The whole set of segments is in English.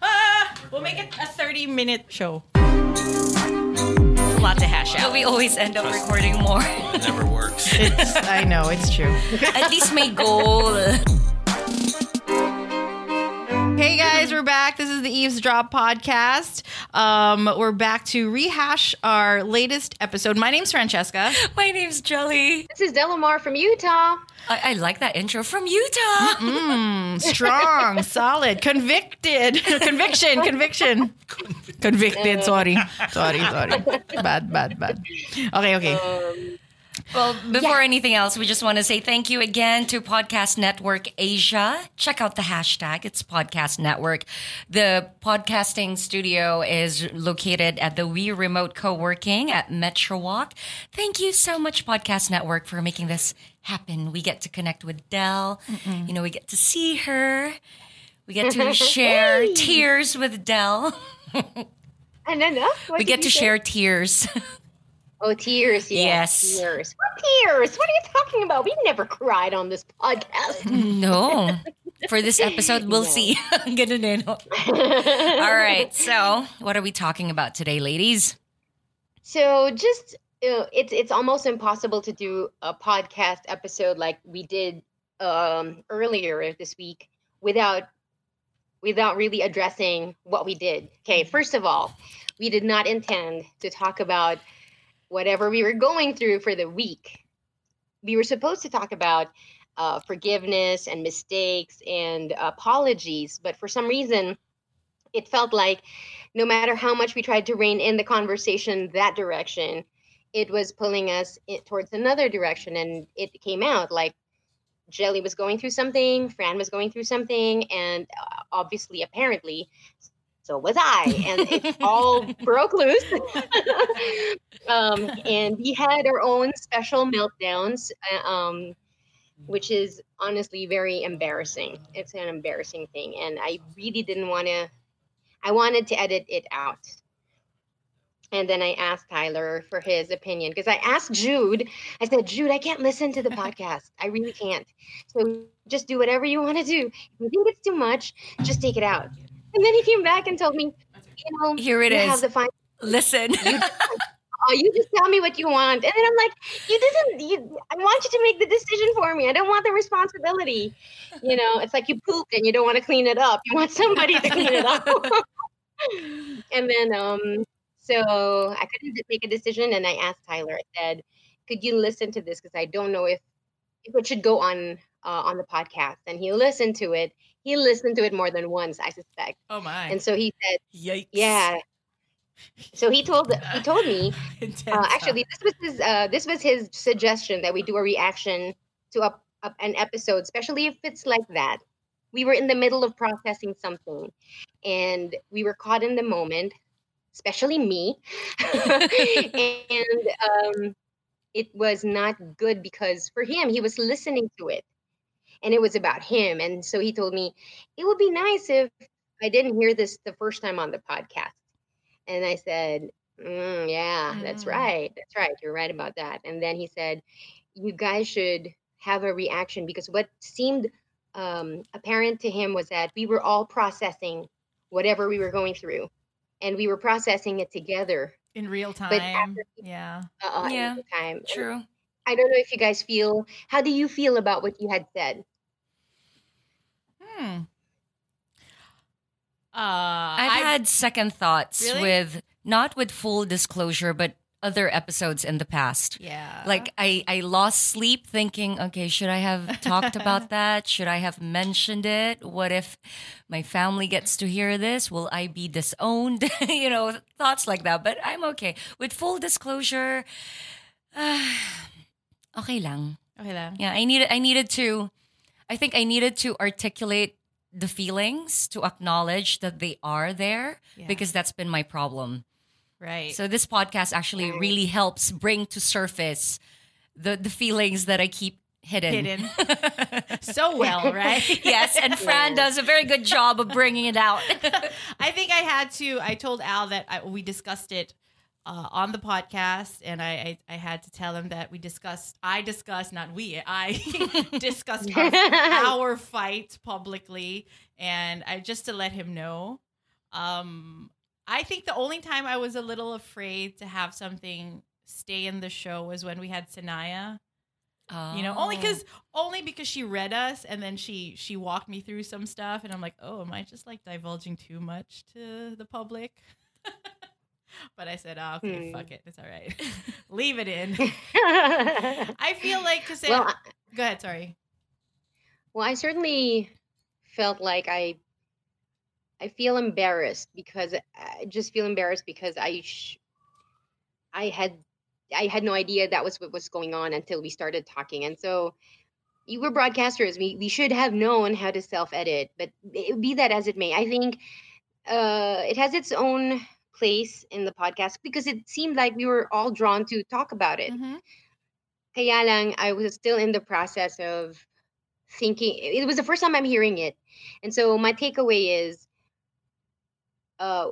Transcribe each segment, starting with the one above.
Ah, we'll make it a 30 minute show. A lot to hash But out. we always end up recording more. It never works. It's, I know, it's true. At least my goal. Hey guys, we're back. This is the Eavesdrop podcast. Um, we're back to rehash our latest episode. My name's Francesca. My name's Gelli. This is Delamar from Utah. I, I like that intro from Utah. Mm, strong, solid, convicted, conviction, conviction, convicted. Sorry, sorry, sorry. Bad, bad, bad. Okay, okay. Well, before anything else, we just want to say thank you again to Podcast Network Asia. Check out the hashtag. It's Podcast Network. The podcasting studio is located at the We Remote Co-working at Metro Walk. Thank you so much, Podcast Network, for making this happen. We get to connect with Delle. You know, we get to see her. We get to share tears with Delle. And uh, We get to say? share tears. Oh, tears. Yes. Yes. Tears. What tears? What are you talking about? We've never cried on this podcast. No. For this episode, we'll see. Ganun eh, no? All right. So, what are we talking about today, ladies? so, just uh, it's it's almost impossible to do a podcast episode like we did um, earlier this week without without really addressing what we did. Okay, first of all, we did not intend to talk about whatever we were going through for the week. We were supposed to talk about uh, forgiveness and mistakes and apologies, but for some reason, it felt like no matter how much we tried to rein in the conversation that direction, it was pulling us towards another direction. And it came out like Gelli was going through something, Fran was going through something, and uh, obviously, apparently, so was I. And it all broke loose. um, and we had our own special meltdowns, uh, um, which is honestly very embarrassing. It's an embarrassing thing. And I really didn't want to, I wanted to edit it out. And then I asked Tyler for his opinion because I asked Jude, I said, Jude, I can't listen to the podcast. I really can't. So just do whatever you want to do. If you think it's too much, just take it out. And then he came back and told me, you know, Here it you is. have the final Listen. oh, you just tell me what you want. And then I'm like, you didn't, you, I want you to make the decision for me. I don't want the responsibility. You know, it's like you pooped and you don't want to clean it up. You want somebody to clean it up. and then, um, so I couldn't make a decision. And I asked Tyler, I said, could you listen to this? Because I don't know if, if it should go on, uh, on the podcast. And he listened to it. He listened to it more than once, I suspect. Oh my. And so he said, Yikes. yeah. So he told he told me uh, actually, this was his uh, this was his suggestion that we do a reaction to an episode, especially if it's like that. We were in the middle of processing something, and we were caught in the moment, especially me, and um, it was not good because for him, he was listening to it, and it was about him. And so he told me it would be nice if I didn't hear this the first time on the podcast. And I said, mm, Yeah, mm. that's right. That's right. You're right about that. And then he said, You guys should have a reaction because what seemed um, apparent to him was that we were all processing whatever we were going through and we were processing it together in real time. yeah. Uh, yeah. time. True. I don't know if you guys feel. How do you feel about what you had said? Hmm. Uh, I've, I've had second thoughts really? with not with full disclosure, but other episodes in the past. Yeah. Like I, I lost sleep thinking, okay, should I have talked about that? Should I have mentioned it? What if my family gets to hear this? Will I be disowned? you know, thoughts like that. But I'm okay. With full disclosure, uh, okay lang. Okay lang. Yeah, I needed I needed to I think I needed to articulate the feelings to acknowledge that they are there yeah. because that's been my problem. Right. So this podcast actually really helps bring to surface the the feelings that I keep hidden. Hidden. so well, right? yes, and Fran does a very good job of bringing it out. I think I had to. I told Al that I, we discussed it uh, on the podcast, and I, I, I had to tell him that we discussed. I discussed, not we. I discussed our, fight publicly, and I just to let him know. Um, I think the only time I was a little afraid to have something stay in the show was when we had Sanaya. Oh. You know, only because oh. only because she read us and then she she walked me through some stuff and I'm like, oh, am I just like divulging too much to the public? but I said, oh, okay, fuck it, it's all right, leave it in. I feel like because well, go ahead, sorry. Well, I certainly felt like I I feel embarrassed because I just feel embarrassed because I sh- I had I had no idea that was what was going on until we started talking. And so you were broadcasters. We we should have known how to self edit, but it, be that as it may, I think uh, it has its own place in the podcast because it seemed like we were all drawn to talk about it. Mm-hmm. Kaya lang, I was still in the process of thinking. It was the first time I'm hearing it, and so my takeaway is uh,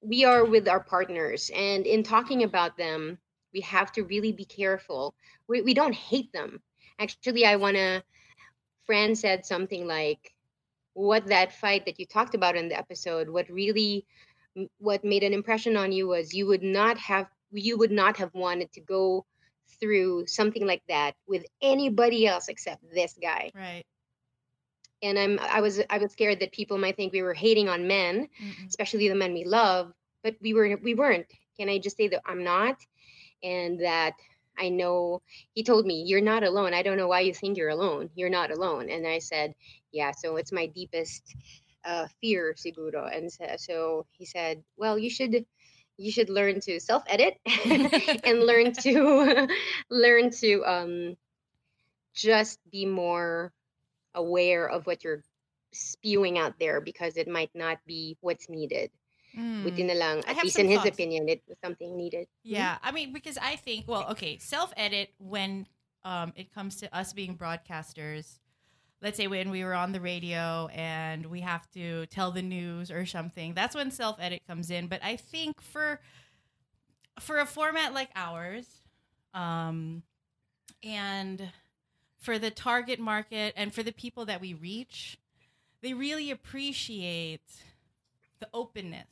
we are with our partners and in talking about them we have to really be careful we, we don't hate them actually i want to fran said something like what that fight that you talked about in the episode what really what made an impression on you was you would not have you would not have wanted to go through something like that with anybody else except this guy. Right. And i'm i was i was scared that people might think we were hating on men mm especially the men we love but we were we weren't. Can i just say that i'm not? And that i know he told me you're not alone. I don't know why you think you're alone. You're not alone. And i said yeah so it's my deepest uh, fear siguro and so, he said well you should you should learn to self edit and learn to learn to um just be more aware of what you're spewing out there because it might not be what's needed. Mm. Buti na lang, at least in his opinion, it was something needed. Hmm? Yeah, mm-hmm. I mean, because I think, well, okay, self edit when um, it comes to us being broadcasters. Let's say when we were on the radio and we have to tell the news or something, that's when self edit comes in. But I think for for a format like ours, um, and for the target market and for the people that we reach, they really appreciate the openness,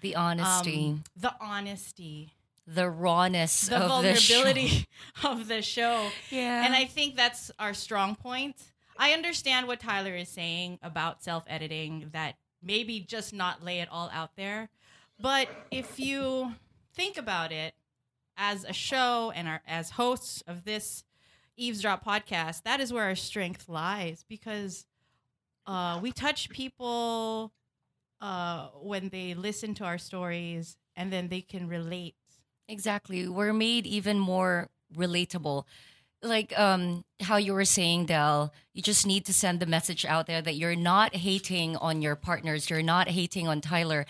the honesty, um, the honesty, the rawness, the vulnerability the of the show. Yeah, and I think that's our strong point. I understand what Tyler is saying about self editing, that maybe just not lay it all out there. But if you think about it as a show and our, as hosts of this eavesdrop podcast, that is where our strength lies because uh, we touch people uh, when they listen to our stories and then they can relate. Exactly. We're made even more relatable. Like um, how you were saying, Delle, you just need to send the message out there that you're not hating on your partners, you're not hating on Tyler.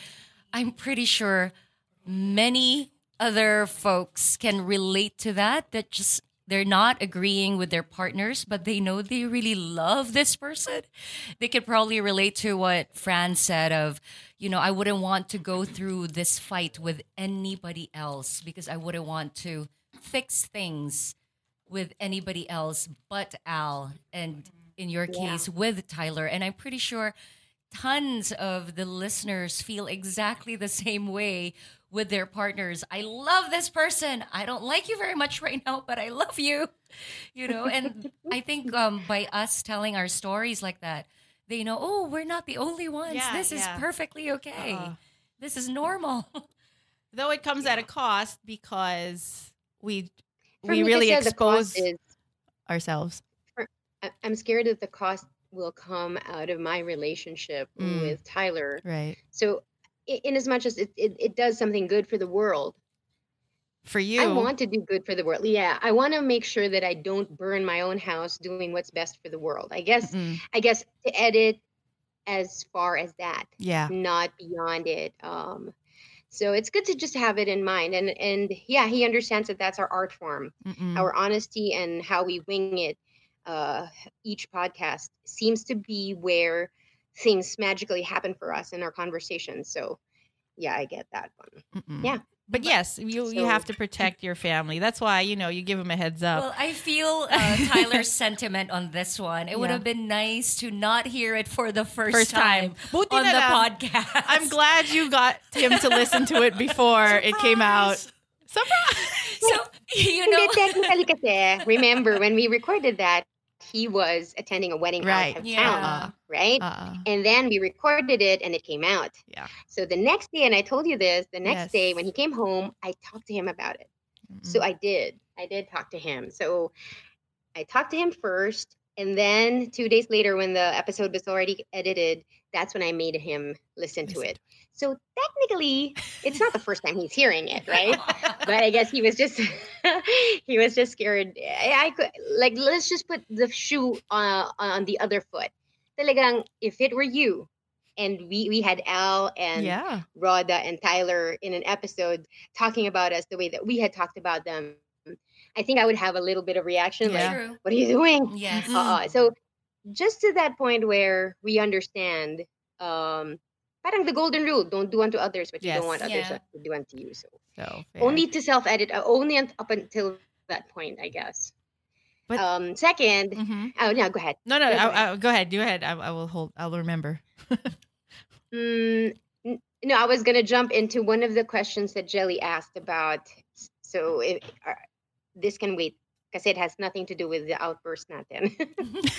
I'm pretty sure many other folks can relate to that, that just they're not agreeing with their partners, but they know they really love this person. They could probably relate to what Fran said of, you know, I wouldn't want to go through this fight with anybody else because I wouldn't want to fix things with anybody else but Al and in your Yeah. case with Tyler. And I'm pretty sure tons of the listeners feel exactly the same way with their partners. I love this person. I don't like you very much right now, but I love you. You know, and I think um, by us telling our stories like that, they know, oh, we're not the only ones. Yeah, this is perfectly okay. Uh-uh. This is normal. Though it comes at a cost because we For we me, really said expose is ourselves. I- I'm scared that the cost will come out of my relationship Mm. with Tyler. Right. So, in as much as it, it, it does something good for the world, For you. I want to do good for the world. Yeah, I want to make sure that I don't burn my own house doing what's best for the world. I guess. Mm, I guess to edit as far as that, yeah. not beyond it. Um, so it's good to just have it in mind, and and yeah, he understands that that's our art form. Mm-mm. our honesty and how we wing it uh each podcast seems to be where things magically happen for us in our conversations so yeah i get that one Mm-mm. Yeah. But yes, you you have to protect your family. That's why you know you give them a heads up. Well, I feel uh, Tyler's sentiment on this one. It would have been nice to not hear it for the first, First time. time, on the lang. podcast. I'm glad you got him to listen to it before it came out. Surprise! So you know, Hindi, technically kasi remember when we recorded that he was attending a wedding Right. out of Yeah. town right Uh, and then we recorded it and it came out yeah. so the next day and i told you this the next day when he came home i talked to him about it So I did. I did talk to him. So I talked to him first. And then two days later, when the episode was already edited, that's when I made him listen to it. So technically, it's not the first time he's hearing it, right? but I guess he was just he was just scared. I, I could like let's just put the shoe uh, on the other foot. Talagang if it were you, and we we had Al and yeah. Rhoda and Tyler in an episode talking about us the way that we had talked about them, I think I would have a little bit of reaction Yeah. like, true. "What are you doing?" Yes. Uh, so just to that point where we understand, um, parang the golden rule: don't do unto others what you don't want others Yeah. to do unto you. So So only to self-edit, uh, only up until that point, I guess. But- um, second, Mhm. oh no, go ahead. No, no. Go I, ahead. I, go ahead. Go ahead. I, I will hold. I'll remember. Mm, no, I was going to jump into one of the questions that Gelli asked about. So if, uh, this can wait because it has nothing to do with the outburst natin.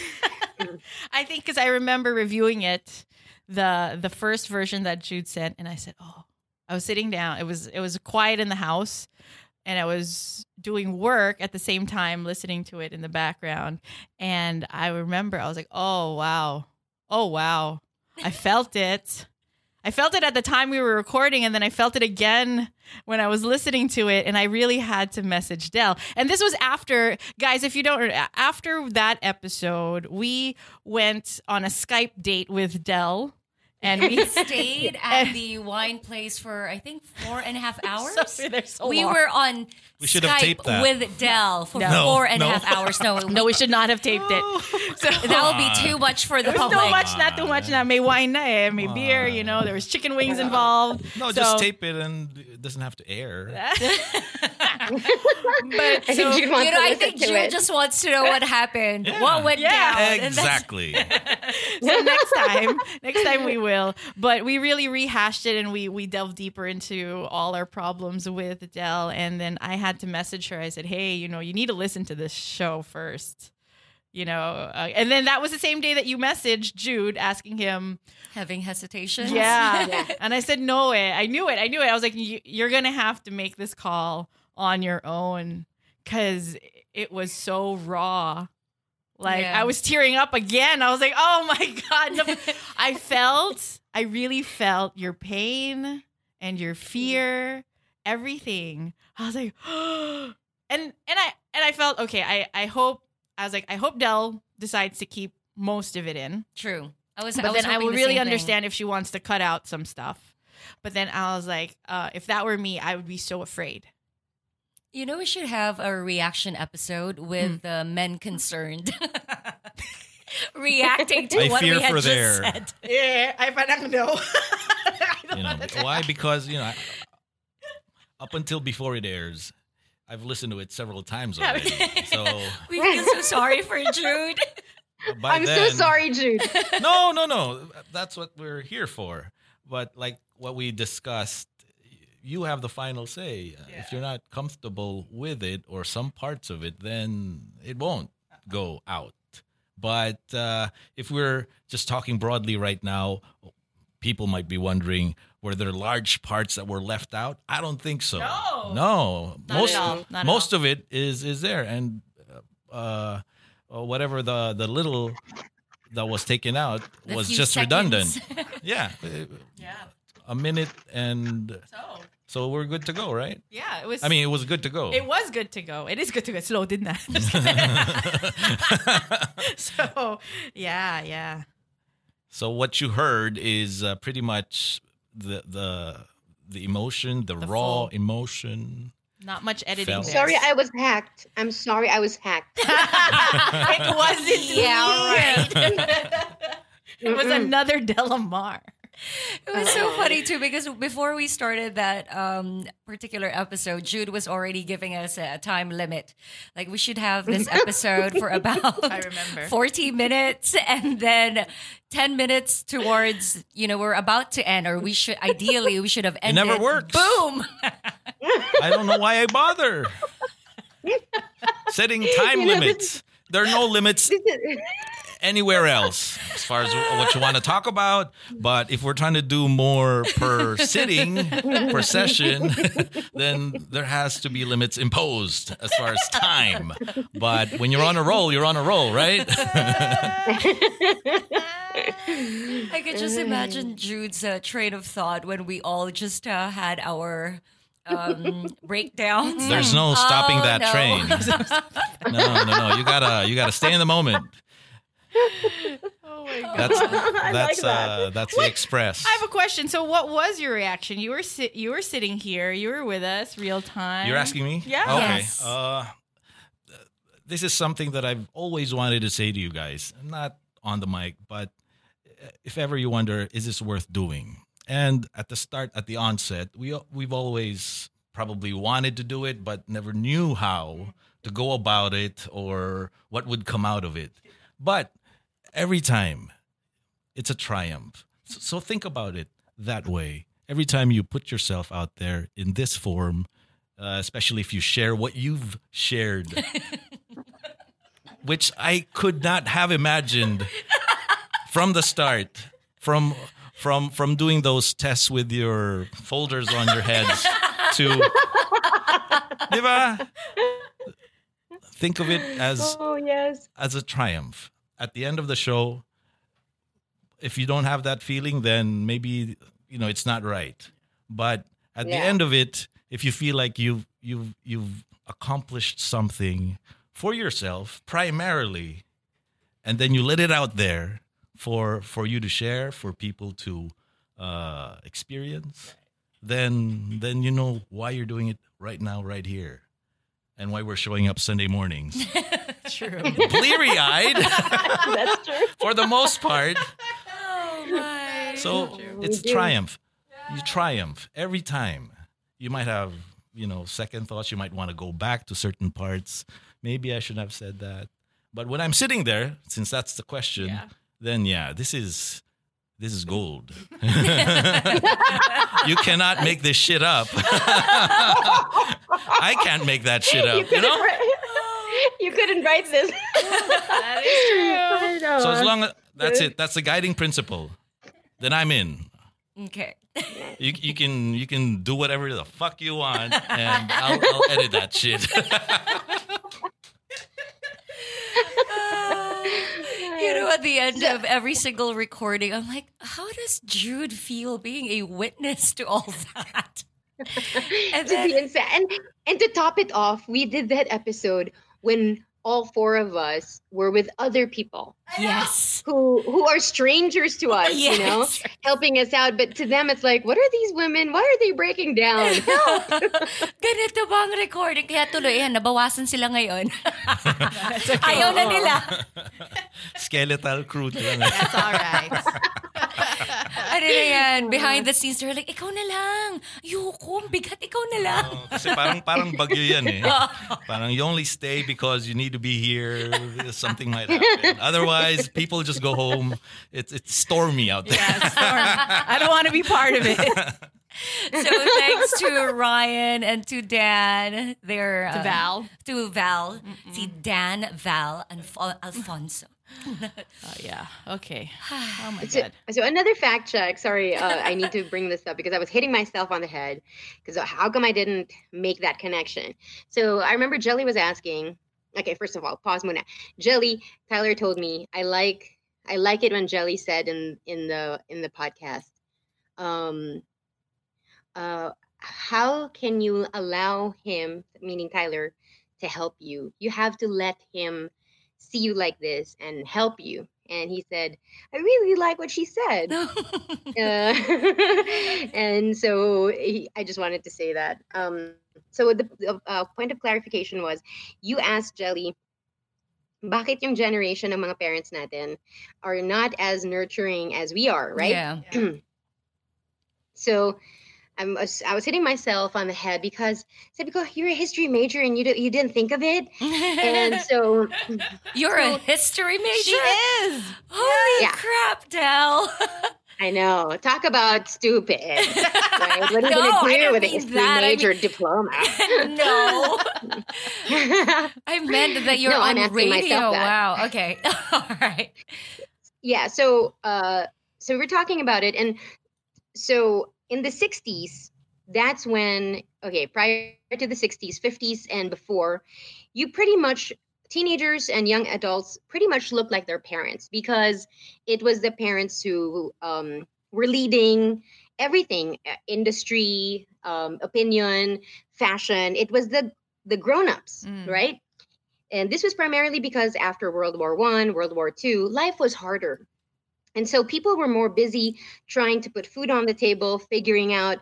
I think because I remember reviewing it, the the first version that Jude sent, and I said, "Oh, I was sitting down. It was it was quiet in the house, and I was doing work at the same time, listening to it in the background. And I remember I was like, "Oh wow, oh wow, I felt it." I felt it at the time we were recording, and then I felt it again when I was listening to it, and I really had to message Delle. And this was after, guys, if you don't, after that episode, we went on a Skype date with Delle, and we Stayed at the wine place for I think four and a half hours. So, so we long. were on We should have taped that. with Delle for No. four and a half hours. No, No, we should not have taped it. So that would be too much for the There public. too much, not too much. Now, may wine na eh, may beer. You know, there was chicken wings involved. No, So- just tape it and it doesn't have to air. But I think so- You know, to I think Jude just wants to know what happened, Yeah. what went Yeah. down. Exactly. so next time, next time we will. But we really rehashed it and we we delved deeper into all our problems with Delle. And then I had to message her. I said, "Hey, you know, you need to listen to this show first. You know, uh, and then that was the same day that you messaged Jude asking him, Having hesitation. yeah. Yeah. And I said, no, it. I knew it. I knew it. I was like, you're going to have to make this call on your own because it was so raw. Like, Yeah. I was tearing up again. I was like, oh my God. No. I felt, I really felt your pain and your fear, everything. I was like, and, and I, and I felt, okay, I, I hope, I was like, I hope Delle decides to keep most of it in True. I was. but I was then I will really same thing. understand if she wants to cut out some stuff. But then I was like, uh, if that were me, I would be so afraid. You know, we should have a reaction episode with Hmm. uh, men concerned. Reacting to I what fear we had for just their- said. Yeah, I parang no. I don't You know why? Because you know, up until before it airs, I've listened to it several times already. So We feel so sorry for Jude. by I'm then, so sorry, Jude. no, no, no. That's what we're here for. But like what we discussed, you have the final say. If you're not comfortable with it or some parts of it, then it won't go out. But uh, if we're just talking broadly right now, people might be wondering were there large parts that were left out? I don't think so. No. no. Not most at all. Not at most of it is is there, and uh, uh, whatever the the little that was taken out The was just seconds. redundant. Yeah, Yeah. A minute, and So so we're good to go, right? yeah, it was. I mean, it was good to go. It was good to go. It is good to go. Slow, didn't I? So yeah, yeah. so what you heard is uh, pretty much the the the emotion, the, The raw full- emotion. Not much editing. There. Sorry, I was hacked. I'm sorry, I was hacked. it wasn't. Yeah, right. it was another Delamar. It was so funny too because before we started that um, particular episode, Jude was already giving us a time limit. Like we should have this episode for about I remember. 40 minutes and then 10 minutes towards, you know, we're about to end or we should ideally we should have ended. never works. Boom. I don't know why I bother. Setting time You know, limits. There are no limits This is- anywhere else as far as what you want to talk about. But if we're trying to do more per sitting, per session, then there has to be limits imposed as far as time. But when you're on a roll, you're on a roll, right? I could just imagine Jude's uh, train of thought when we all just uh, had our um, breakdowns. There's no stopping Oh, that no. train. No, no, no. You gotta, you gotta stay in the moment. Oh my god. That's I that's like that. uh, that's the express. I have a question. So, what was your reaction? You were sit- you were sitting here. You were with us, real time. You're asking me? Yeah. Okay. Yes. Uh, this is something that I've always wanted to say to you guys. Not on the mic, but if ever you wonder, is this worth doing? And at the start, at the onset, we we've always probably wanted to do it, but never knew how to go about it or what would come out of it. But every time, it's a triumph. So, so think about it that way. Every time you put yourself out there in this form, uh, especially if you share what you've shared, which I could not have imagined from the start, from from from doing those tests with your folders on your heads to, diba? Think of it as oh yes. as a triumph. At the end of the show, if you don't have that feeling, then maybe you know it's not right. But at the end of it, if you feel like you've you've you've accomplished something for yourself primarily, and then you let it out there for for you to share, for people to uh, experience, then then you know why you're doing it right now, right here, and why we're showing up Sunday mornings True. bleary eyed That's true. for the most part. Oh my. So it's do. triumph. You triumph every time. You might have, you know, second thoughts. You might want to go back to certain parts. Maybe I shouldn't have said that. But when I'm sitting there, since that's the question, Yeah. then yeah, this is this is gold. you cannot make this shit up. I can't make that shit up, you couldn't, know? write, you couldn't write this. That is true. So as long as that's it, that's the guiding principle. Then I'm in. Okay. You, you can you can do whatever the fuck you want, and I'll, I'll edit that shit. you know, at the end of every single recording, I'm like, how does Jude feel being a witness to all that? And to be then, insane. And, and to top it off, we did that episode when all four of us were with other people Yes. who who are strangers to us, you know, helping us out. But to them, it's like, what are these women? Why are they breaking down? Help! Ganito ba ang recording? Kaya tuloy yan, nabawasan sila ngayon. Ayaw na nila. Skeletal crew na lang. That's all right. Ano na yan? Behind the scenes, they're like, ikaw na lang. Ayoko, ang bigat, ikaw na lang. Oo, kasi parang parang bagyo yan eh. Parang you only stay because you need to be here. Something might happen. Otherwise, people just go home. It's it's stormy out there. Yeah, storm. I don't want to be part of it. So thanks to Ryan and to Dan. They're, To uh, Val. To Val. Si Dan, Val, and Alfonso. Oh yeah. Okay. Oh my So, god. so another fact check. Sorry, uh, I need to bring this up because I was hitting myself on the head. Because how come I didn't make that connection? So I remember Gelli was asking. Okay, first of all, pause muna. Gelli, Tyler told me I like I like it when Gelli said in in the in the podcast. Um, uh, how can you allow him, meaning Tyler, to help you? You have to let him see you like this and help you. And he said, I really like what she said. Uh, and so he, I just wanted to say that. Um, so the, uh, point of clarification was, you asked Gelli, bakit yung generation ng mga parents natin are not as nurturing as we are, right? Yeah. So I'm, I was hitting myself on the head because said because you're a history major and you do, you didn't think of it, and so You're a history major? She is. Holy Yeah. crap, Delle. I know talk about stupid. Right? What are you No, I gonna do don't with a mean history that. I major mean- diploma? no. I meant that you're No, I'm on radio. myself that. Wow. Okay. All right. yeah so uh so we're talking about it and so in the 60s that's when okay prior to the 60s 50s and before you pretty much teenagers and young adults pretty much looked like their parents because it was the parents who um, were leading everything uh, industry um, opinion fashion. It was the the grown-ups Mm. right? And this was primarily because after world war one world war two life was harder and so people were more busy trying to put food on the table figuring out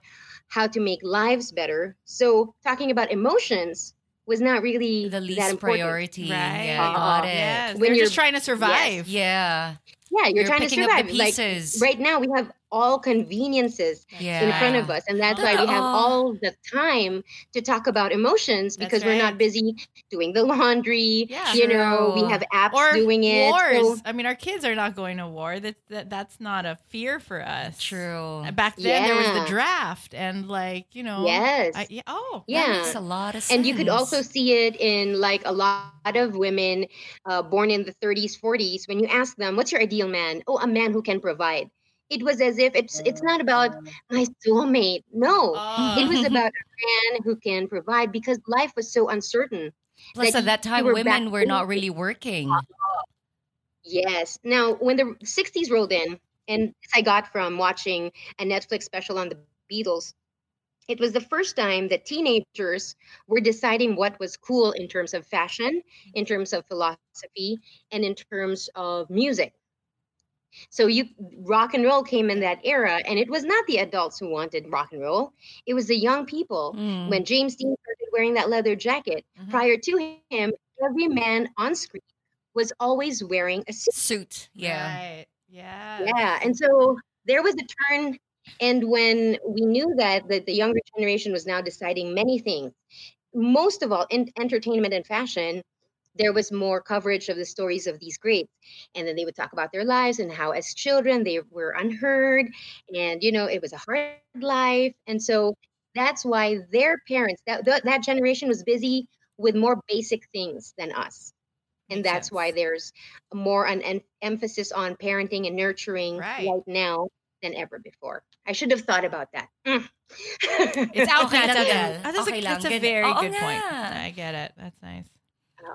how to make lives better so talking about emotions was not really The that least important. priority. Right. Yeah, got uh-huh. it. Yes. When They're you're- just trying to survive. Yeah. yeah you're, You're trying to picking up survive the like pieces. right now we have all conveniences Yeah. in front of us and that's why we have all the time to talk about emotions because we're not busy doing the laundry Yeah. you know we have apps Or doing it wars. so- I mean, our kids are not going to war. That, that that's not a fear for us. True. Back then, there was the draft, and like you know, yes I, yeah, oh, yeah makes a lot of sense. and you could also see it in like a lot of women uh, born in the 30s 40s when you ask them what's your ideal man oh a man who can provide it was as if it's it's not about my soulmate no Oh. it was about a man who can provide because life was so uncertain Plus, that at that time, were women were not really working. Yes. Now, when the 60s rolled in, and this I got from watching a Netflix special on the Beatles, it was the first time that teenagers were deciding what was cool in terms of fashion, in terms of philosophy, and in terms of music. So you rock and roll came in that era, and it was not the adults who wanted rock and roll. It was the young people. Mm. When James Dean started wearing that leather jacket, Mhm. prior to him, every man on screen was always wearing a suit. Suit. Yeah. Right. Yeah. Yeah, and so there was a turn, and when we knew that that the younger generation was now deciding many things, most of all in entertainment and fashion, there was more coverage of the stories of these greats, and then they would talk about their lives and how as children they were unheard, and you know it was a hard life, and so that's why their parents that that, that generation was busy with more basic things than us. And Makes that's why there's more an, an emphasis on parenting and nurturing Right. right. now than ever before. I should have thought about that. Mm. It's out Okay now. lang That's, yan. a, oh, that's, Okay a, that's a very Oo good point. I get it. That's nice.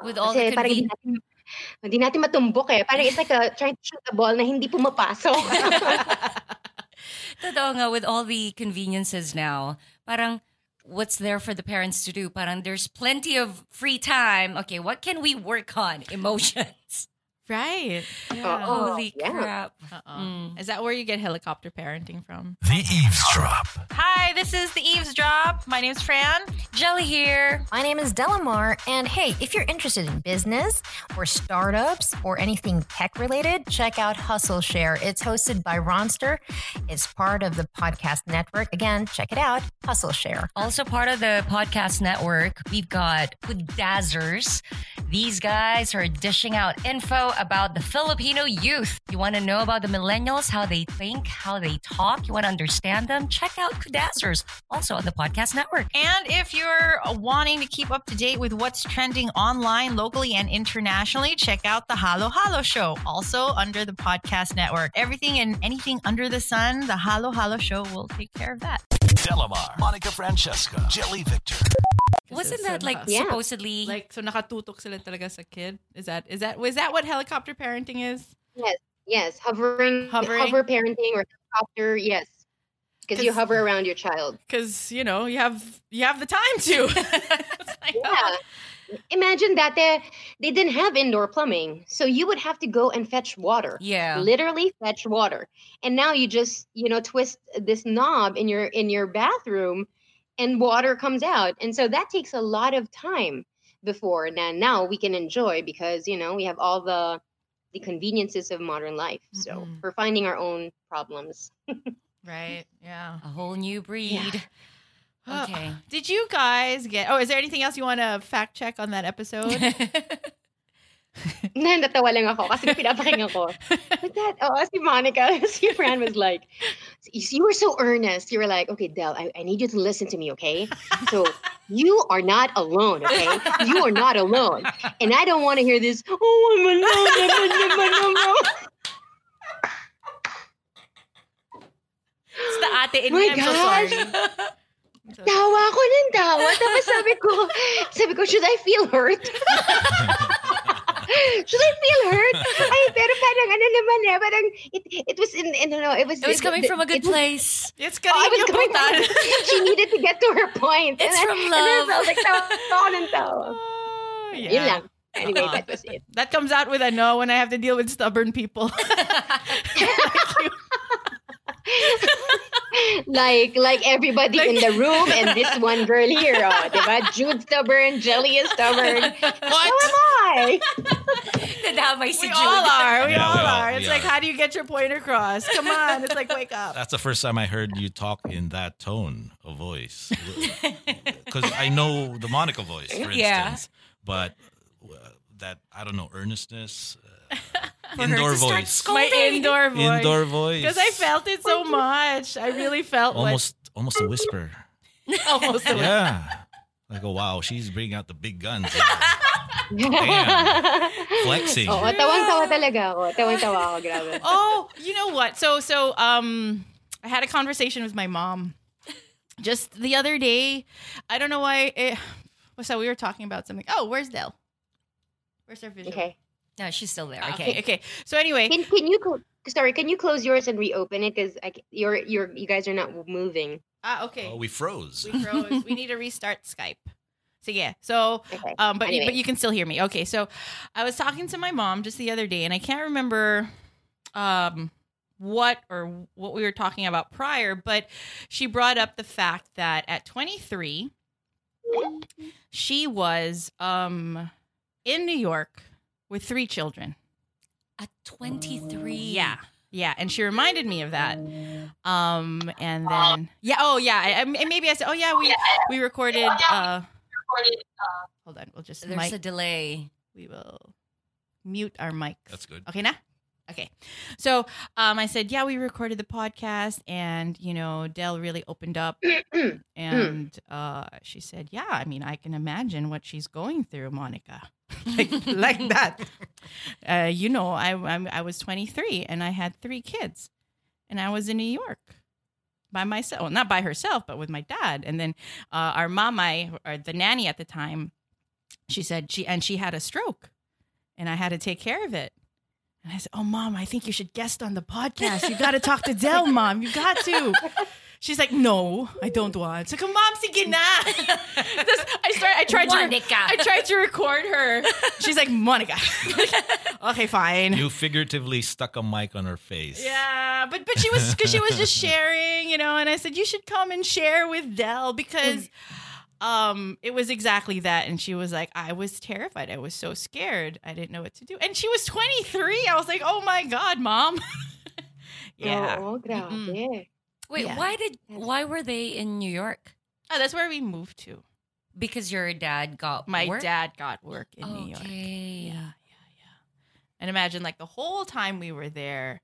With all Kasi the parang hindi natin, hindi natin matumbok eh. Parang it's like a, trying to shoot a ball na hindi pumapasok. Totoo nga, with all the conveniences now, parang what's there for the parents to do. Parang there's plenty of free time. Okay, what can we work on? Emotions. Right. Yeah. Holy yeah. crap. Uh-uh. Mm. Is that where you get helicopter parenting from? The Eavesdrop. Hi, this is the Eavesdrop. My name's Fran. Gelli here. My name is Delamar, and hey, if you're interested in business or startups or anything tech related, check out Hustle Share. It's hosted by Ronster. It's part of the podcast network. Again, check it out, Hustle Share. Also part of the podcast network, we've got Kudazzers. These guys are dishing out info about the Filipino youth. You want to know about the millennials, how they think, how they talk, you want to understand them? Check out Kudazzers, also on the podcast network. And if you're wanting to keep up to date with what's trending online, locally, and internationally, check out the Halo Halo Show, also under the podcast network. Everything and anything under the sun, the Halo Halo Show will take care of that. Delamar, Monica Francesca, Gelli Victor. Wasn't that like. Yeah. supposedly Like so nakatutok sila talaga sa kid? Is that is that was that what helicopter parenting is? Yes, yes, hovering, Hovering? hover parenting or helicopter. Yes, because you hover around your child. Because you know you have you have the time to. Like, Yeah. Oh. Imagine that they they didn't have indoor plumbing, so you would have to go and fetch water. Yeah. Literally fetch water. And now you just, you know, twist this knob in your in your bathroom and water comes out. And so that takes a lot of time before now now we can enjoy because, you know, we have all the the conveniences of modern life. So Mhm. we're finding our own problems. right. Yeah. a whole new breed? Uh, Okay. Did you guys get? Oh, is there anything else you want to fact check on that episode? Natawa lang ako kasi pinapakinggan ko. But that, oh, si Monica, si Fran was like, you were so earnest. You were like, okay, Delle, I, I need you to listen to me, okay? So you are not alone, okay? You are not alone. And I don't want to hear this, oh, I'm alone, I'm alone, I'm alone. it's the ate in My me. I'm so sorry. Tawa ko ng tawa. Tapos sabi ko, sabi ko, should I feel hurt? should I feel hurt? Ay, pero parang ano naman eh, parang it, it was in, in, no, it was, It was coming from a good it was- place. It's Oh, I was kanina going putan. she needed to get to her point. It's and from then, And then love. I was like, tawa, tawa ng tawa. Oh, Yun yeah. lang. Anyway, Uh-uh. that was it. That comes out with a no when I have to deal with stubborn people. like like everybody in the room and this one girl here. Oh, diba? Jude's stubborn, Gelli is stubborn. So am I. Nadamay si we Jude. all are. We Yeah, all we are. are. It's We like, how do you get your point across? Come on. It's like, wake up. That's the first time I heard you talk in that tone of voice. Because I know the Monica voice, for Yeah. instance, but uh, that I don't know earnestness, uh, For her indoor to start voice, scolding. My indoor voice. indoor voice, Because I felt it so much. I really felt almost almost a whisper. like almost. a- Yeah, like oh wow, she's bringing out the big guns. Damn. Flexing. Oo, tawang-tawa talaga ako. Tawang-tawa ako, grabe. oh, you know what? So so um I had a conversation with my mom just the other day. I don't know why it what's that we were talking about something. Oh, where's Delle? Where's her visual? Okay. No, she's still there. Okay. Okay. okay. So anyway, Can, can you, cl- sorry, can you close yours and reopen it? Because you're, you're, you guys are not moving. ah okay. Oh, we froze. we froze. we need to restart Skype. So yeah. So Okay. Um, but you, Anyway. but you can still hear me. Okay, so I was talking to my mom just the other day, and I can't remember um, what or what we were talking about prior, but she brought up the fact that at 23, she was um, in New York with three children. At 23. Yeah. Yeah, and she reminded me of that. Um, and then yeah, oh yeah, I, I, and maybe I said, oh yeah, we we recorded. Uh, hold on, we'll just There's mic. a delay. we will mute our mics. That's good. Okay, now? Okay. So um, I said, yeah, we recorded the podcast, and, you know, Delle really opened up. and uh, she said, yeah, I mean, I can imagine what she's going through, Monica. like, like that. Uh, you know, I, I, I was 23 and I had three kids, and I was in New York by myself. Well, not by herself, but with my dad. And then uh, our mama, or the nanny at the time, she said she and she had a stroke and I had to take care of it. And I said, "Oh, mom, I think you should guest on the podcast. You got to talk to Delle, mom. You got to." She's like, no, I don't want. So, come mom, sige na. Tapos I start, I tried to, Monica. I tried to record her. She's like, Monica. okay, fine. You figuratively stuck a mic on her face. Yeah, but but she was because she was just sharing, you know, and I said you should come and share with Delle because um it was exactly that and she was like I was terrified. I was so scared. I didn't know what to do. And she was 23. I was like, "Oh my god, mom." yeah. Oo, grabe. Wait, Yeah. why did why were they in New York? Oh, that's where we moved to. Because your dad got My work? dad got work in New York. Okay. Yeah, yeah, yeah. And imagine like the whole time we were there,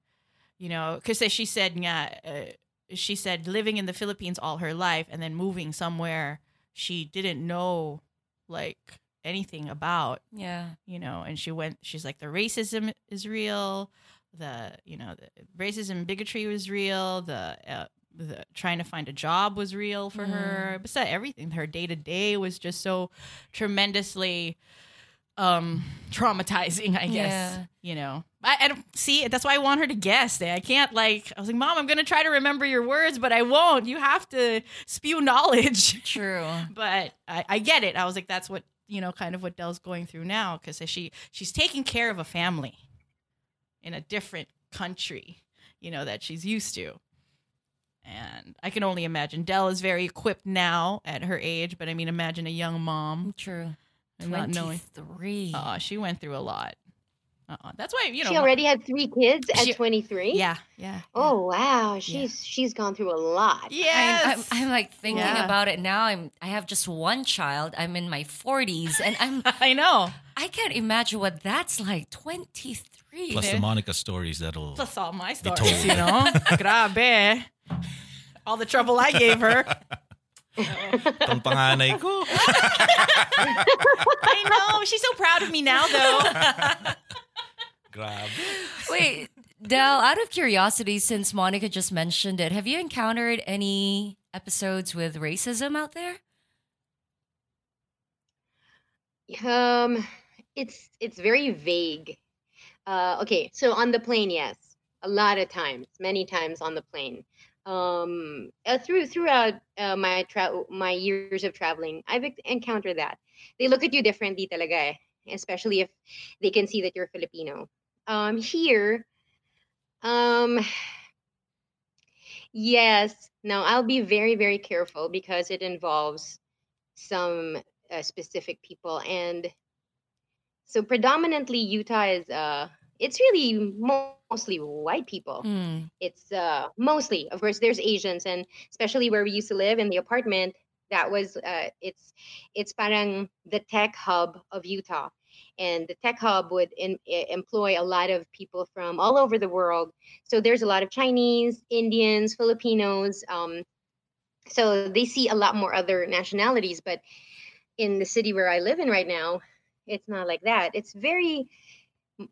you know, because she said, yeah, uh, she said living in the Philippines all her life and then moving somewhere she didn't know like anything about, Yeah. you know, and she went, she's like, the racism is real, the, you know, the racism, bigotry was real, the, uh, the trying to find a job was real for her. Besides everything, her day to day was just so tremendously um traumatizing i guess Yeah. you know? I, I don't see that's why i want her to guess i can't like i was like mom i'm gonna try to remember your words but i won't. You have to spew knowledge. True. but I, I get it. I was like that's what you know kind of what Delle's going through now because she she's taking care of a family in a different country you know that she's used to and i can only imagine Delle is very equipped now at her age but i mean imagine a young mom True. and not knowing Twenty-three. uh, she went through a lot uh-uh. that's why you know she already had three kids at 23. yeah yeah Oh wow, she's she's gone through a lot. Yeah, I'm, I'm, I'm like thinking Yeah. about it now. I'm I have just one child. I'm in my 40s, and I'm i know I can't imagine what that's like. 23. Plus the Monica stories that'll. plus all my told. stories you know grabe all the trouble i gave her Tong panganay ko. i know she's so proud of me now though Grabe. Wait, Delle, out of curiosity, since Monica just mentioned it, have you encountered any episodes with racism out there? Um, it's it's very vague. Uh, okay, so on the plane, yes, a lot of times, many times on the plane. Um, uh, through throughout uh, my tra- my years of traveling, I've encountered that. They look at you differently, talaga, eh, especially if they can see that you're Filipino. Um, here, um, yes. Now I'll be very very careful because it involves some uh, specific people and so predominantly utah is uh it's really mo- mostly white people. Hmm. it's uh mostly of course there's asians and especially where we used to live in the apartment that was uh it's it's parang the tech hub of utah. And the tech hub would in, employ a lot of people from all over the world. So there's a lot of chinese indians filipinos um so they see a lot more other nationalities but in the city where i live in right now it's not like that. It's very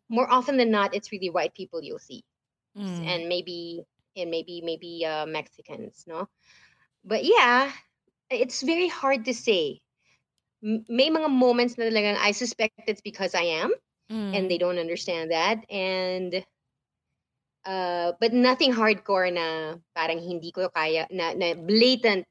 more often than not it's really white people you'll see Hmm. and maybe and maybe maybe uh, mexicans no but yeah it's very hard to say may mga moments na talagang i suspect it's because i am Hmm. and they don't understand that and uh but nothing hardcore na parang hindi ko kaya na, na blatant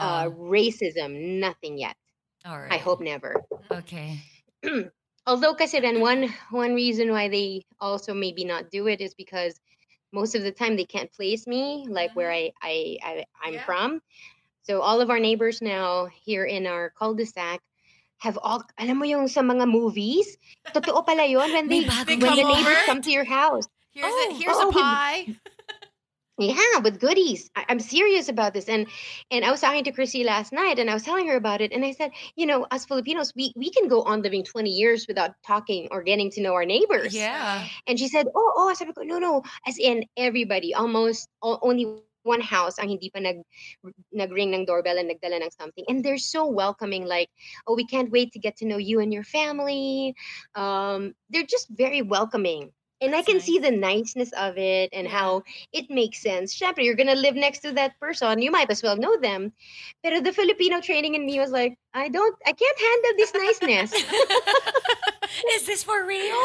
uh, racism nothing yet All right. i hope never Okay. although kasi then one one reason why they also maybe not do it is because most of the time they can't place me like where mm-hmm. I, I I I'm Yeah. from. So all of our neighbors now here in our cul-de-sac have all alam mo yung sa mga movies totoo pala yun when May they when the neighbors over? come to your house here's Oh, a here's oh, a pie yeah with goodies I, i'm serious about this and and i was talking to chrissy last night and i was telling her about it and i said you know us filipinos we we can go on living 20 years without talking or getting to know our neighbors Yeah. And she said, oh, oh, sabi ko, no, no. As in, everybody, almost o- only one house ang hindi pa nag, nag-ring ng doorbell and nagdala ng something. And they're so welcoming, like, oh, we can't wait to get to know you and your family. Um, they're just very welcoming. And I can nice. see the niceness of it and Yeah. how it makes sense. Syempre, you're gonna live next to that person. You might as well know them. Pero the Filipino training in me was like, I don't, I can't handle this niceness. Is this for real?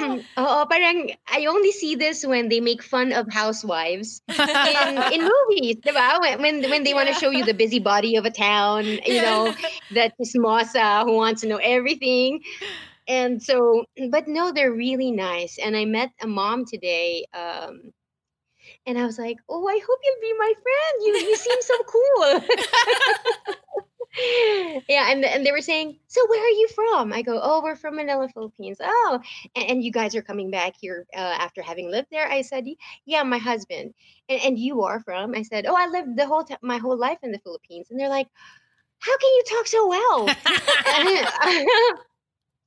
Mm, oh Oo, parang I only see this when they make fun of housewives in in movies, diba? When when, when they want to show you the busybody of a town, you know, that chismosa who wants to know everything. And so, but no, they're really nice. And I met a mom today, um, and I was like, "Oh, I hope you'll be my friend. You you seem so cool." yeah, and and they were saying, "So where are you from?" I go, "Oh, we're from Manila, Philippines." Oh, and, and you guys are coming back here uh, after having lived there. I said, "Yeah, my husband." And, and you are from? I said, "Oh, I lived the whole time, my whole life in the Philippines." And they're like, "How can you talk so well?"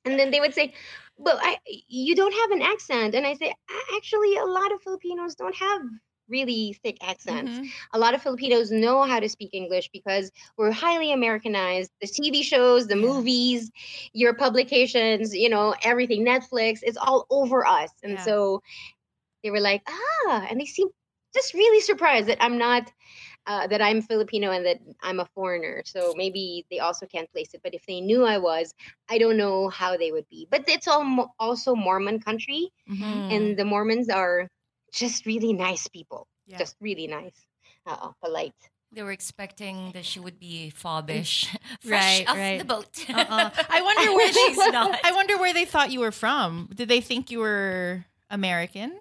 and then they would say, well I, you don't have an accent." And I say, "Actually, a lot of Filipinos don't have really thick accents. Mhm. A lot of Filipinos know how to speak English because we're highly Americanized. The TV shows, the movies, your publications, you know, everything, Netflix, it's all over us. And Yeah. so they were like, ah, and they seem just really surprised that I'm not. Uh, that I'm Filipino and that I'm a foreigner. So maybe they also can't place it. But if they knew I was, I don't know how they would be. But it's all mo- also Mormon country, Mhm. and the Mormons are just really nice people. Yeah. Just really nice. Uh, polite. They were expecting that she would be fobbish, fresh Right, off right. the boat. Uh-uh. I wonder where they, She's not. I wonder where they thought you were from. Did they think you were American?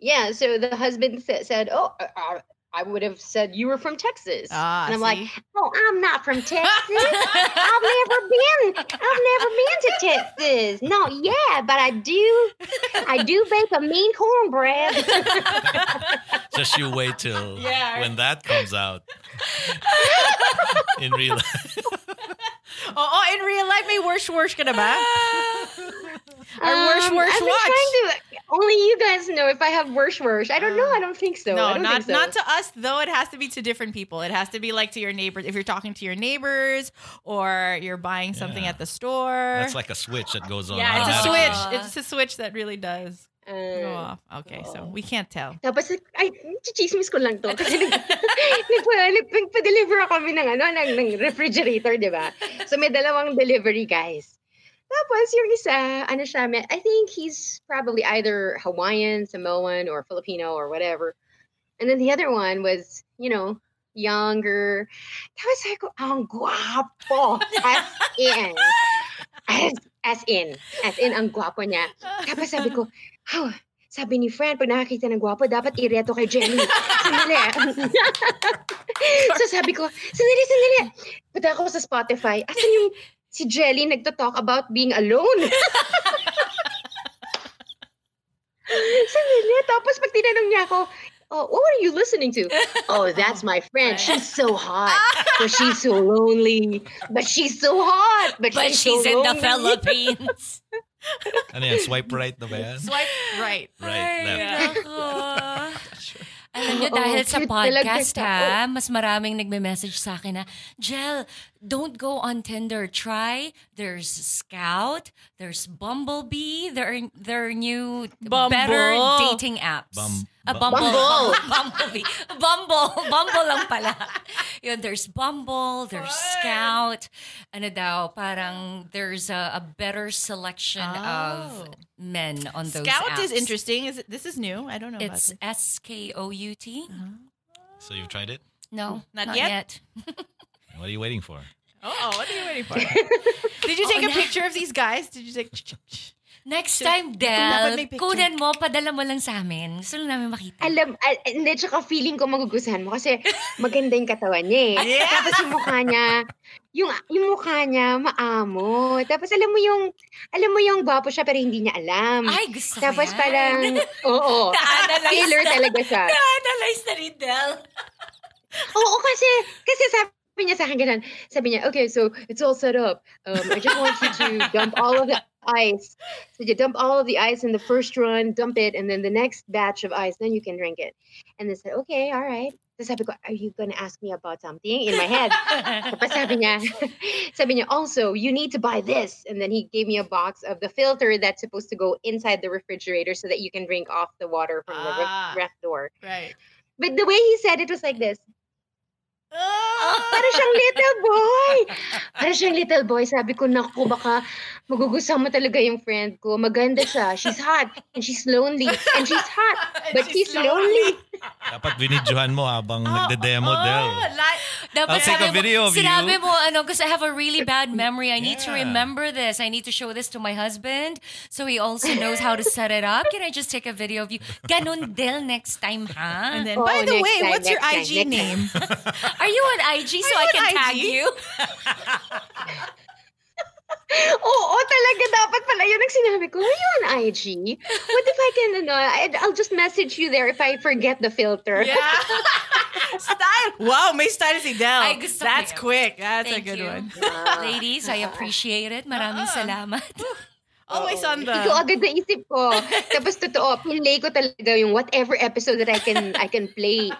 Yeah. So the husband said, "Oh, uh, uh, I would have said you were from Texas." Ah, and I'm like, "Oh, I'm not from Texas. I've never been. I've never been to Texas. No, yeah, but I do. I do bake a mean cornbread." Just you wait till Yeah. when that comes out in real life. Oh, oh, in real life, may worse-worse ka na ba? Or worse, Um, worse I've been watch? trying to. Only you guys know if I have worse, worse. I don't know. I don't think so. No, don't not think so. not to us though. It has to be to different people. It has to be like to your neighbors. If you're talking to your neighbors or you're buying something Yeah. at the store. That's like a switch that goes on. yeah, it's a switch. It's a switch that really does go Uh, off. Okay, so we can't tell. Tapos, ay, chichismis ko lang to. Kasi nag, nagpa, nag- nagpa-deliver kami ng, ano, ng, ng refrigerator, di ba? So, may dalawang delivery guys. Tapos, yung isa, ano siya, may- I think he's probably either Hawaiian, Samoan, or Filipino, or whatever. And then the other one was, you know, younger. Tapos sabi ko, ang guwapo. As in. As, as in. As in, ang guwapo niya. Tapos sabi ko, oh, sabi ni Fran, pag nakakita ng gwapo, dapat ireto kay Jenny. Sandali. so sabi ko, sandali, sandali. Punta ako sa Spotify. Asan yung si Jelly nagto-talk about being alone? sandali. Tapos pag tinanong niya ako, Oh, what are you listening to? Oh, that's my friend. She's so hot, but she's so lonely. But she's so hot, but, but she's, she's so in the lonely. Philippines. Ano yan? Swipe right na ba yan? Swipe right. Right, left. Nako. Alam niyo, dahil sa cute talaga podcast ha, mas maraming nagme-message sa akin na, Jel, don't go on Tinder. Try, there's Skout, there's Bumblebee, there are, there are new, Bumble. better dating apps. Bum- Ah, bu- Bumble. Bumble. Bumblebee. Bumble. Bumble lang pala. Yun, there's Bumble, there's Skout. Ano daw, parang there's a, a better selection of Oh. men on those Skout is apps. interesting. Is it, this is new? I don't know. It's about S K O U T. So you've tried it? No, Not not, yet? yet. What are you waiting for? Oh, what are you waiting for? Did you take Oh, a na- picture of these guys? Did you take? Next time, Del, kunan mo, padala mo lang sa amin. Gusto lang namin makita. Alam, al- hindi, tsaka feeling ko magugustuhan mo kasi maganda yung katawan niya eh. Yeah. Tapos yung mukha niya, yung, yung mukha niya, maamo. Tapos alam mo yung, alam mo yung gwapo siya pero hindi niya alam. Ay, gusto ko Tapos yan. parang, oo, Na-analyze killer na. talaga siya. Na-analyze na rin, Del. Oo, kasi, kasi sabi niya sa akin ganun, sabi niya, okay, so it's all set up. Um, I just want you to dump all of the ice. So you dump all of the ice in the first run, dump it, and then the next batch of ice, then you can drink it. And they said, okay, all right. So sabi ko, are you gonna ask me about something? In my head. Tapos sabi niya, sabi niya, also, you need to buy this. And then he gave me a box of the filter that's supposed to go inside the refrigerator so that you can drink off the water from the Ah. ref, ref door. Right. But the way he said it was like this. Para siyang little boy. Para siyang little boy. Sabi ko, naku, baka magugustuhan mo talaga yung friend ko. Maganda siya. She's hot. And she's lonely. And she's hot. But she's lonely. Dapat binidyohan mo habang nagde-demo, oh, Del. like, Dapat I'll take a sabi mo- video of you. Sinabi mo, ano, because I have a really bad memory. I need to Yeah. remember this. I need to show this to my husband so he also knows how to set it up. Can I just take a video of you? Ganon Del next time, ha? and then, Oh, by the way, time, what's your IG time, name? Are you on IG so I can on tag IG? you? Oo, talaga dapat pala yun ang sinabi ko. Are you on IG? What if I can, ano, I'd- I'll just message you there if I forget the filter. Yeah. style. Wow, may style si Delle. Ay, gusto That's yun. quick. That's a good you. one. Ladies, I appreciate it. Maraming ah. salamat. Always on the. Ito agad naisip ko. Tapos totoo, play ko talaga yung whatever episode that I can I can play.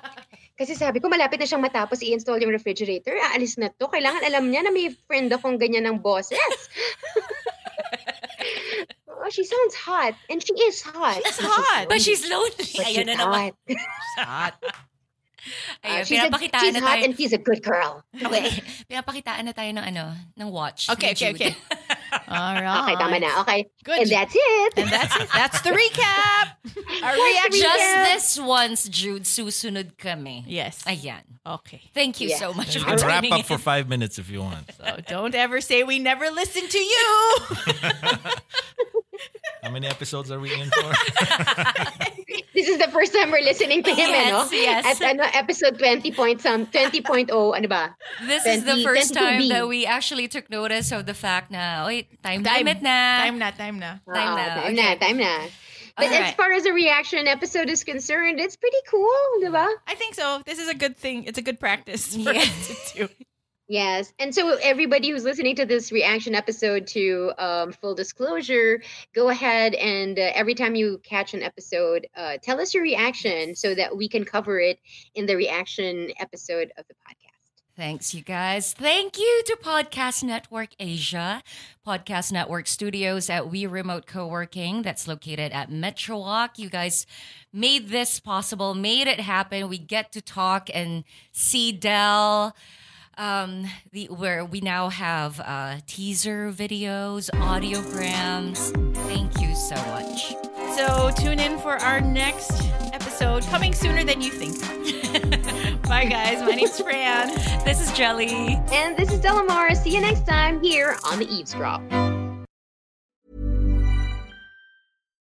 Kasi sabi ko, malapit na siyang matapos i-install yung refrigerator. Aalis na to. Kailangan alam niya na may friend akong ganyan ng boses. oh, she sounds hot. And she is hot. She's hot. But she's lonely. But Ayun she's na naman. hot. hot. Ayun, Uh, she's, a, pinapakitaan she's na hot tayo. and she's a good girl. Okay. Pinapakitaan na tayo ng ano, ng watch. Okay, okay, okay. All right. Okay, tama na. Okay. Good. And that's it. And that's it. That's the recap. Our That's reaction. Just this once, Jude, susunod kami. Yes. Ayan. Okay. Thank you Yes. so much You for can wrap tuning up for five minutes if you want. So don't ever say we never listened to you. How many episodes are we in for? This is the first time we're listening to him, Yes, eh, ano? yes. At ano, episode 20 point some, 20.0, ano ba? This is the first time that we actually took notice of the fact na, wait, time, Time. limit na. Time na, time na. Time na, Time okay. na, time na. But as Alright. far as a reaction episode is concerned, it's pretty cool, di ba? I think so. This is a good thing. It's a good practice for Yeah. us to do. Yes. And so everybody who's listening to this reaction episode to um, full disclosure, go ahead and uh, every time you catch an episode, uh, tell us your reaction so that we can cover it in the reaction episode of the podcast. Thanks, you guys. Thank you to Podcast Network Asia, Podcast Network Studios at We Remote Co-working that's located at Metro Walk. You guys made this possible, made it happen. We get to talk and see Delle. Um, the where we now have uh, teaser videos, audiograms. Thank you so much. So tune in for our next episode, coming sooner than you think. Bye, guys. My name's Fran. This is Gelli. And this is Delamar. See you next time here on the Eavesdrop.